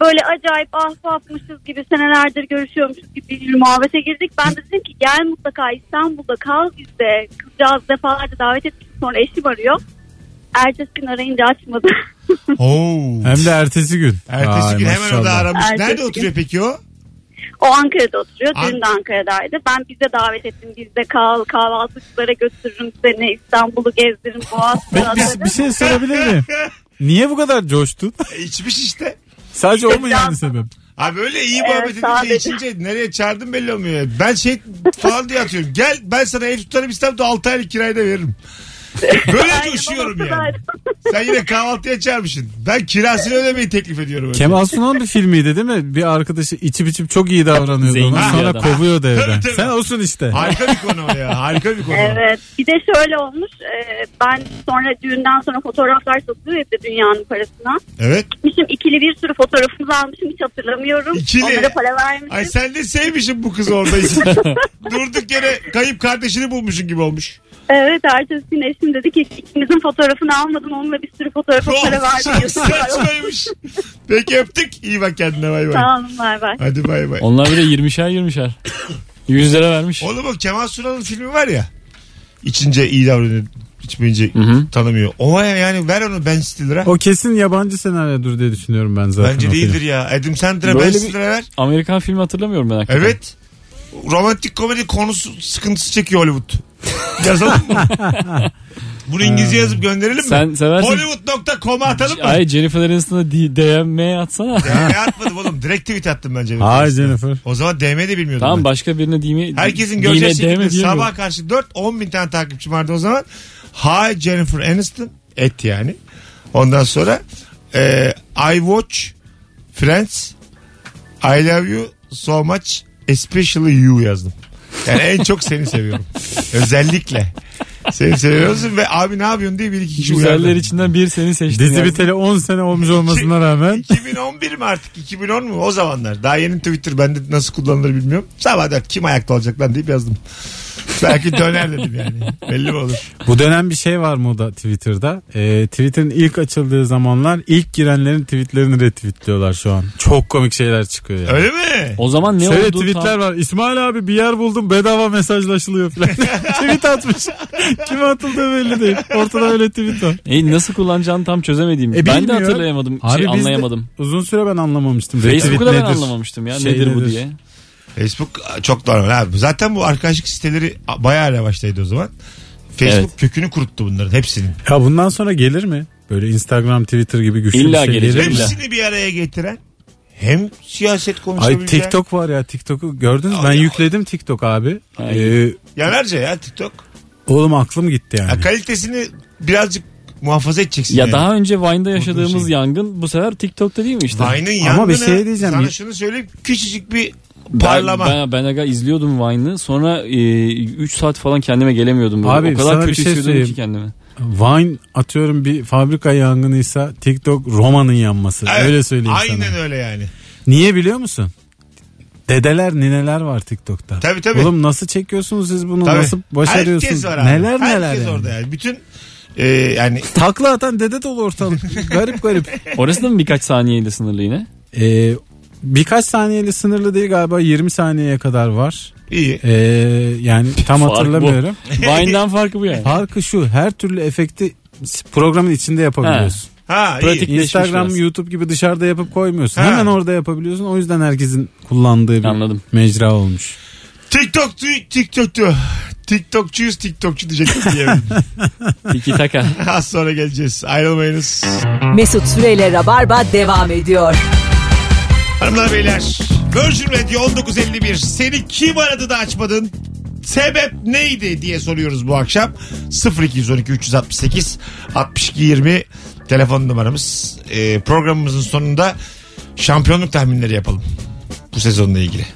böyle acayip ahbapmışız gibi senelerdir görüşüyormuşuz gibi bir muhabbete girdik. Ben de dedim ki gel mutlaka İstanbul'da kal bizde. Kızcağız defalarca davet ettik sonra eşim arıyor. Ertesi gün arayınca açmadı. Oo. Hem de ertesi gün. Ertesi Ay, gün hemen o da maşallah. aramış. Ertesi Nerede gün. oturuyor peki o? O Ankara'da oturuyor. An- Düğün de Ankara'daydı. Ben bize davet ettim. Bizde kal, kahvaltıcılara götürürüm seni. İstanbul'u gezdiririm. Boğaz Peki bir, bir şey sorabilir miyim? Niye bu kadar coştun? E, içmiş işte. Sadece o mu yani sebep? Abi öyle iyi Evet, muhabbet edince sadece. içince nereye çağırdım belli olmuyor. Ben şey falan diye atıyorum. Gel ben sana ev tutarım İstanbul'da 6 aylık kirayı da veririm. Böyle coşuyorum yani. Sen yine kahvaltıya çağırmışsın. Ben kirasını ödemeyi teklif ediyorum. öyle. Kemal Sunal bir filmiydi değil mi? Bir arkadaşı içip içip çok iyi davranıyordu Zengin ona. Sonra adam. kovuyordu evden. Tabii, tabii. Sen olsun işte. Harika bir konu o ya. Harika bir konu. Evet. Bir de şöyle olmuş. e, Ben sonra düğünden sonra fotoğraflar satılıyor bir de dünyanın parasına. Evet. Gitmişim ikili bir sürü fotoğrafımızı almışım. Hiç hatırlamıyorum. İkili. Onlara para vermişim. Ay sen de sevmişsin bu kızı orada. Durduk yere kayıp kardeşini bulmuşsun gibi olmuş. Evet ertesi gün eşim dedi ki ikimizin fotoğrafını almadım. Onunla bir sürü fotoğrafa para Oh, verdim. Saçmaymış. Peki öptük. İyi bak kendine bay bay. Sağ olun bay bay. Hadi bay bay. Onlar bir de 20'şer 20'şer. 100 lira vermiş. Oğlum o Kemal Sunal'ın filmi var ya. İçince iyi davranıyor. içmeyince Hı hı. tanımıyor. O yani ver onu Ben Stiller'a. O kesin yabancı senaryodur diye düşünüyorum ben zaten. Bence değildir film. ya. Adam Sandler'a Ben Stiller'a ver. Amerikan filmi hatırlamıyorum ben hakikaten. Evet. Romantik komedi konusu sıkıntısı çekiyor Hollywood. Yazalım mı? Bunu İngilizce yazıp gönderelim mi? Sen seversin. Hollywood.com'a atalım mı? Ay Jennifer Aniston'a D- DM atsana. DM atmadım oğlum. Direkt tweet attım ben Jennifer. Ay Aniston'a. Jennifer. O zaman DM de bilmiyordum tamam ben. başka birine DM Herkesin göreceği şekilde sabah karşı 4 10 bin tane takipçim vardı o zaman. Hi Jennifer Aniston. Et yani. Ondan sonra e, I watch Friends. I love you so much. Especially you yazdım. Yani en çok seni seviyorum. Özellikle. Seni seviyorsun ve abi ne yapıyorsun diye bir iki kişi Güzeller uyardı. içinden bir seni seçtim. Dizi biteli 10 sene olmuş olmasına rağmen 2011 mi artık 2010 mu o zamanlar. Daha yeni Twitter bende nasıl kullanılır bilmiyorum. Sabah dört kim ayakta olacak lan deyip yazdım. Belki döner dedim yani. Belli mi olur? Bu dönem bir şey var moda Twitter'da. Ee, Twitter'ın ilk açıldığı zamanlar ilk girenlerin tweetlerini retweetliyorlar şu an. Çok komik şeyler çıkıyor yani. Öyle mi? O zaman ne Şöyle oldu? tweetler tam- var. İsmail abi bir yer buldum bedava mesajlaşılıyor falan. tweet atmış. Kime atıldığı belli değil. Ortada öyle tweet var. E, nasıl kullanacağını tam çözemedim. E, ben de hatırlayamadım. Abi şey, biz de anlayamadım. uzun süre ben anlamamıştım. Facebook'u da ben nedir? anlamamıştım ya. Şey nedir bu nedir? diye. Facebook çok normal abi. Zaten bu arkadaşlık siteleri bayağı revaçtaydı o zaman. Facebook Evet. kökünü kuruttu bunların hepsinin. Ya bundan sonra gelir mi? Böyle Instagram, Twitter gibi güçlü İlla bir şey gelecek. gelir mi? Hepsini bir araya getiren hem siyaset Ay. TikTok var ya TikTok'u gördünüz mü? Ben ay. yükledim TikTok abi. Ay. Ee, Yanarca ya TikTok. oğlum aklım gitti yani. Ya kalitesini birazcık muhafaza edeceksin. Ya yani. daha önce Vine'da yaşadığımız şey. yangın bu sefer TikTok'ta değil mi işte? Vine'ın yangını. Ama bir şey diyeceğim. Sana şunu söyleyeyim. Küçücük bir parlama. ben, ben aga izliyordum Vine'ı. Sonra 3 saat falan kendime gelemiyordum. Böyle. Abi, o kadar kötü şey hissediyordum ki kendimi. Vine atıyorum bir fabrika yangınıysa TikTok Roma'nın yanması. Evet, Öyle söyleyeyim Aynen sana. öyle yani. Niye biliyor musun? Dedeler nineler var TikTok'ta. Tabii, tabii. Oğlum nasıl çekiyorsunuz siz bunu? Tabii. Nasıl başarıyorsunuz? Herkes var abi. Neler neler Herkes yani. orada yani. Bütün e, yani Takla atan dede dolu ortalık. garip garip. Orası da mı birkaç saniyeyle sınırlı yine? Ee, birkaç saniyeli sınırlı değil galiba 20 saniyeye kadar var. iyi. Ee, yani tam Fark bu. hatırlamıyorum. Vine'dan farkı bu yani. Farkı şu her türlü efekti programın içinde yapabiliyorsun. Ha Pratik. iyi. Instagram, biraz. YouTube gibi dışarıda yapıp koymuyorsun. Ha. Hemen orada yapabiliyorsun. O yüzden herkesin kullandığı bir Anladım. mecra olmuş. TikTokçu, TikTokçu. TikTokçuyuz, TikTokçu diyecektim diyemedim. Tiki taka. Az sonra geleceğiz. Ayrılmayınız. Mesut Süreyle Rabarba devam ediyor. Hanımlar beyler. Virgin Radio 1951. Seni kim aradı da açmadın? Sebep neydi diye soruyoruz bu akşam. 0212 368 62 20 telefon numaramız. Ee, programımızın sonunda şampiyonluk tahminleri yapalım. Bu sezonla ilgili.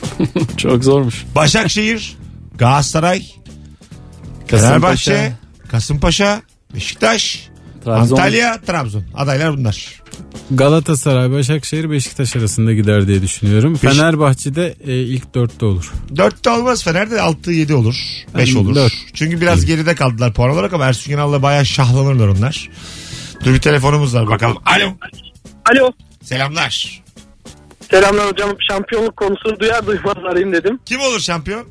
Çok zormuş. Başakşehir, Galatasaray, Fenerbahçe, Kasımpaşa, Beşiktaş, Trabzon. Antalya, Trabzon. Adaylar bunlar. Galatasaray, Başakşehir, Beşiktaş arasında gider diye düşünüyorum. Beş- Fenerbahçe'de e, ilk dörtte olur. Dörtte olmaz Fener'de 6-7 olur. 5 Ben olur. dört. Çünkü biraz geride kaldılar puan olarak ama Ersun Yanal'la bayağı şahlanırlar onlar. Dur bir telefonumuz var bakalım. Alo. Alo. Selamlar. Selamlar hocam. Şampiyonluk konusunu duyar duymaz arayayım dedim. Kim olur şampiyon?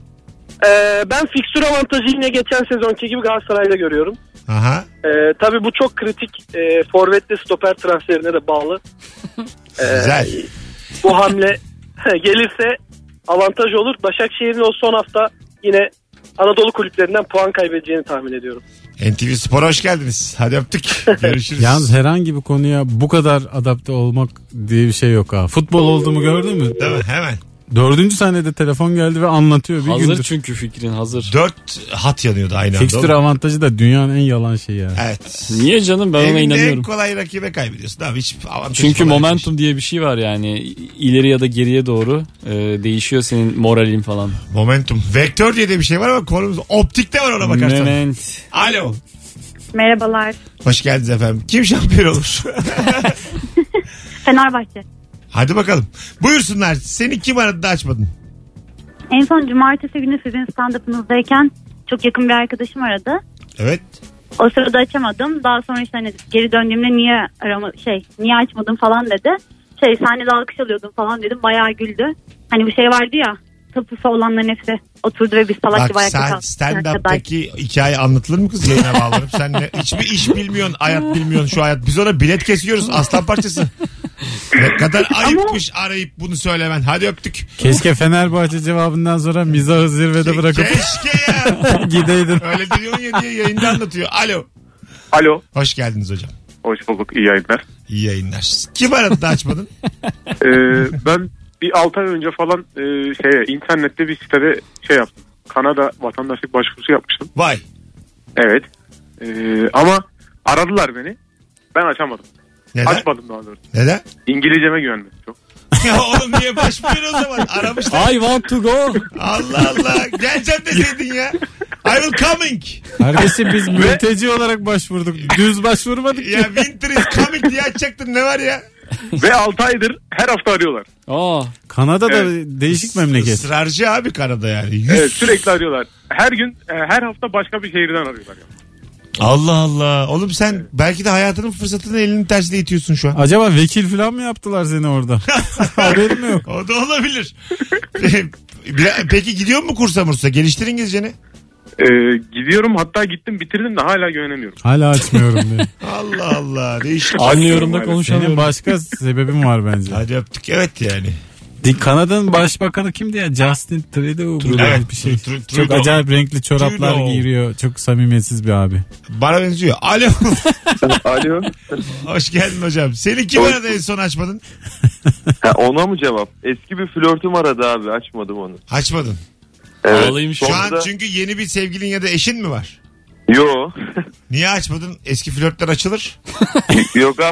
Ee, ben fikstür avantajı yine geçen sezonki gibi Galatasaray'da görüyorum. Aha. Ee, tabii bu çok kritik e, forvetle stoper transferine de bağlı. Ee, Güzel. Bu hamle gelirse avantaj olur. Başakşehir'in o son hafta yine Anadolu kulüplerinden puan kaybedeceğini tahmin ediyorum. NTV Spor'a hoş geldiniz. Hadi öptük. Görüşürüz. Yalnız herhangi bir konuya bu kadar adapte olmak diye bir şey yok ha. Futbol olduğumu gördün mü? Değil mi? Hemen. Dördüncü saniyede telefon geldi ve anlatıyor bir Hazır gündür. çünkü fikrin hazır. Dört hat yanıyordu aynı anda. Oğlum. avantajı da dünyanın en yalan şeyi ya. Evet. Niye canım ben ona Evinde en inanıyorum. kolay rakibe kaybediyorsun. Abi hiç avantaj Çünkü falan yok. momentum diye bir şey var yani ileri ya da geriye doğru e, değişiyor senin moralin falan. Momentum. Vektör diye de bir şey var ama konumuz optikte var ona bakarsan. Moment. Alo. Merhabalar. Hoş geldiniz efendim. Kim şampiyon olur? Fenerbahçe. Hadi bakalım. Buyursunlar. Seni kim aradı da açmadın? En son cumartesi günü sizin stand-up'ınızdayken çok yakın bir arkadaşım aradı. Evet. O sırada açamadım. Daha sonra işte hani geri döndüğümde niye arama şey niye açmadın falan dedi. Şey sahnede alkış alıyordum falan dedim. Bayağı güldü. Hani bir şey vardı ya tapusu olanların hepsi oturdu ve biz salak gibi ayakta kaldık. stand-up'taki hikaye anlatılır mı kız yayına bağlanıp? Sen ne, hiçbir iş bilmiyorsun, hayat bilmiyorsun şu hayat. Biz ona bilet kesiyoruz aslan parçası. Ne kadar ayıpmış arayıp bunu söylemen. Hadi öptük. Keşke Fenerbahçe cevabından sonra mizahı zirvede bırakıp Keşke ya. gideydin. Öyle diyorsun ya diye yayında anlatıyor. Alo. Alo. Hoş geldiniz hocam. Hoş bulduk. iyi yayınlar. İyi yayınlar. Kim aradı da açmadın? Ee, ben bir 6 ay önce falan e, şeye internette bir sitede şey yaptım. Kanada vatandaşlık başvurusu yapmıştım. Vay. Evet. Ee, ama aradılar beni. Ben açamadım. Neden? Açmadım daha doğrusu. Neden? İngilizceme güvenmedim çok. ya oğlum niye başvuruyorsun o zaman? Aramışlar. I want to go. Allah Allah. Geleceğim deseydin ya. I will coming. Kardeşim biz mülteci olarak başvurduk. Düz başvurmadık ki. Ya winter is coming diye açacaktın ne var ya? Ve 6 aydır her hafta arıyorlar. Aa, Kanada da Evet. değişik memleket. Israrcı abi Kanada yani. Yüz- Evet sürekli arıyorlar. Her gün e, her hafta başka bir şehirden arıyorlar. Yani. Allah Allah. Oğlum sen belki de hayatının fırsatını elinin tersine itiyorsun şu an. Acaba vekil falan mı yaptılar seni orada? Haberim yok. O da olabilir. Bir- Peki gidiyor mu kursa mursa? Geliştir İngilizceni. E, gidiyorum hatta gittim bitirdim de hala güvenemiyorum. Hala açmıyorum diye. Allah Allah. Değişik. anlıyorum da konuşamıyorum. Senin başka sebebin var bence. Hadi öptük. Evet yani. Kanada'nın başbakanı kimdi ya? Justin Trudeau. mu? Evet. bir şey. Çok Trudeau. acayip renkli çoraplar Trudeau. giyiyor. Çok samimiyetsiz bir abi. Bana benziyor. Alo. Alo. Hoş geldin hocam. Seni kim aradı en son açmadın? Ha, ona mı cevap? Eski bir flörtüm aradı abi açmadım onu. Açmadın. Evet. Şu an Sonunda- çünkü yeni bir sevgilin ya da eşin mi var? Yo. Niye açmadın? Eski flörtler açılır. Yok ha.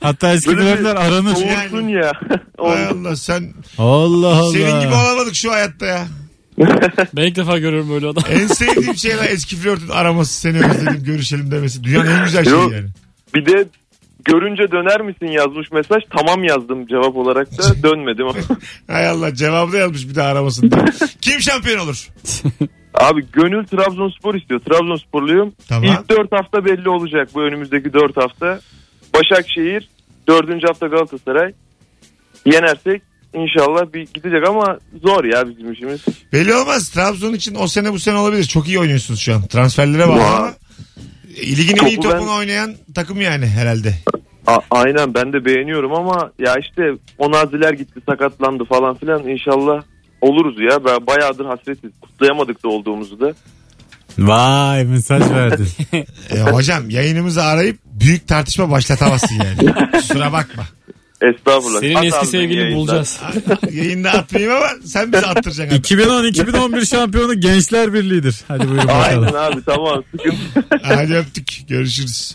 Hatta eski Böyle bir flörtler aranır. Soğursun ya. Hay Allah sen Allah Allah. senin gibi olamadık şu hayatta ya. Ben ilk defa görüyorum böyle adam. En sevdiğim şey lan eski flörtün araması seni özledim görüşelim demesi. Dünyanın en güzel şeyi Yok. yani. Bir de görünce döner misin yazmış mesaj. Tamam yazdım cevap olarak da dönmedim. Hay Allah cevabı da yazmış bir daha aramasın diye. Kim şampiyon olur? abi gönül Trabzonspor istiyor. Trabzonsporluyum. Tamam. İlk 4 hafta belli olacak bu önümüzdeki 4 hafta. Başakşehir 4. hafta Galatasaray. Yenersek İnşallah bir gidecek ama zor ya bizim işimiz. Belli olmaz. Trabzon için o sene bu sene olabilir. Çok iyi oynuyorsunuz şu an. Transferlere e, ligin en iyi Topu ben- topunu oynayan takım yani herhalde. A- aynen ben de beğeniyorum ama ya işte Onaziler gitti sakatlandı falan filan inşallah oluruz ya. Ben bayağıdır hasretiz. Kutlayamadık da olduğumuzu da. Vay mesaj verdin. E, hocam yayınımızı arayıp büyük tartışma başlatamazsın yani. Kusura bakma. Estağfurullah. Senin At eski sevgilini yayından. bulacağız. Yayında atmayayım ama sen bizi attıracaksın. 2010-2011 şampiyonu Gençler Birliği'dir. Hadi buyurun Aynen bakalım. abi tamam sıkıntı. Hadi öptük. Görüşürüz.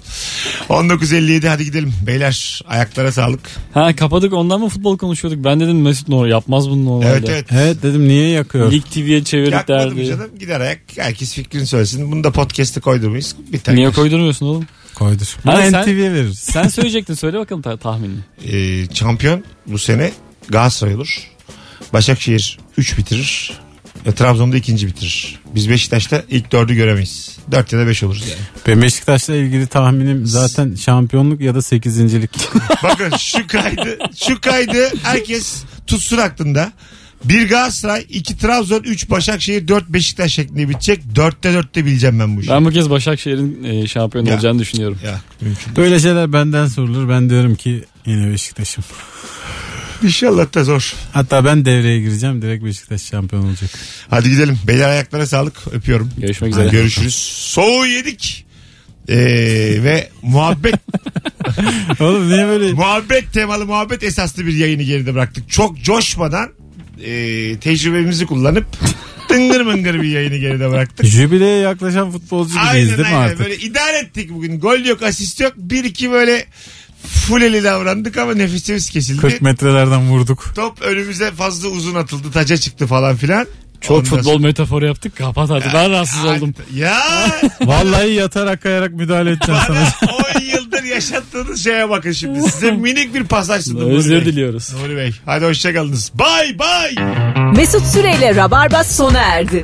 19.57 hadi gidelim. Beyler ayaklara sağlık. Ha kapadık ondan mı futbol konuşuyorduk? Ben dedim Mesut Nor yapmaz bunu normalde. Evet evet. Evet dedim niye yakıyor? Lig TV'ye çevirdik Yakmadım derdi. canım. Gider ayak. Herkes fikrini söylesin. Bunu da podcast'e koydurmayız. Bir tane. Niye koydurmuyorsun oğlum? Koydur. Bunu sen- NTV'ye veririz. Sen söyleyecektin söyle bakalım ta- tahminini. Ee, şampiyon bu sene Galatasaray olur. Başakşehir 3 bitirir. E, Trabzon'da ikinci bitirir. Biz Beşiktaş'ta ilk dördü göremeyiz. 4 ya da 5 oluruz yani. Benim Beşiktaş'la ilgili tahminim zaten şampiyonluk ya da sekizincilik. Bakın şu kaydı şu kaydı herkes tutsun aklında. Bir Galatasaray, iki Trabzon, üç Başakşehir, dört Beşiktaş şeklinde bitecek. Dörtte dörtte bileceğim ben bu işi. Ben bu kez Başakşehir'in e, şampiyon Ya. olacağını düşünüyorum. Ya mümkün. Böyle şeyler benden sorulur. Ben diyorum ki yine Beşiktaş'ım. İnşallah da zor. Hatta ben devreye gireceğim. Direkt Beşiktaş şampiyon olacak. Hadi gidelim. Beyler ayaklara sağlık. Öpüyorum. Görüşmek üzere. Görüşürüz. Soğuğu yedik. Ee, ve muhabbet Oğlum niye böyle muhabbet temalı muhabbet esaslı bir yayını geride bıraktık. Çok coşmadan e, tecrübemizi kullanıp tıngır mıngır bir yayını geride bıraktık. jübileye yaklaşan futbolcu gibiyiz Aynen değil mi aynen artık? böyle idare ettik bugün. Gol yok asist yok. Bir iki böyle fuleli davrandık ama nefesimiz kesildi. 40 metrelerden vurduk. Top önümüze fazla uzun atıldı. Taca çıktı falan filan. Çok Ondan futbol metaforu yaptık. Kapat hadi. Ben rahatsız sonra- oldum. Ya Vallahi yatarak kayarak müdahale edeceğim sana. bana 10 yıldır yaşattığınız şeye bakın şimdi. Size minik bir pasaj sundum. Nuri Özür diliyoruz. Nuri Bey. Hadi hoşçakalınız. Bay bay. Mesut Süreyle Rabarba sona erdi.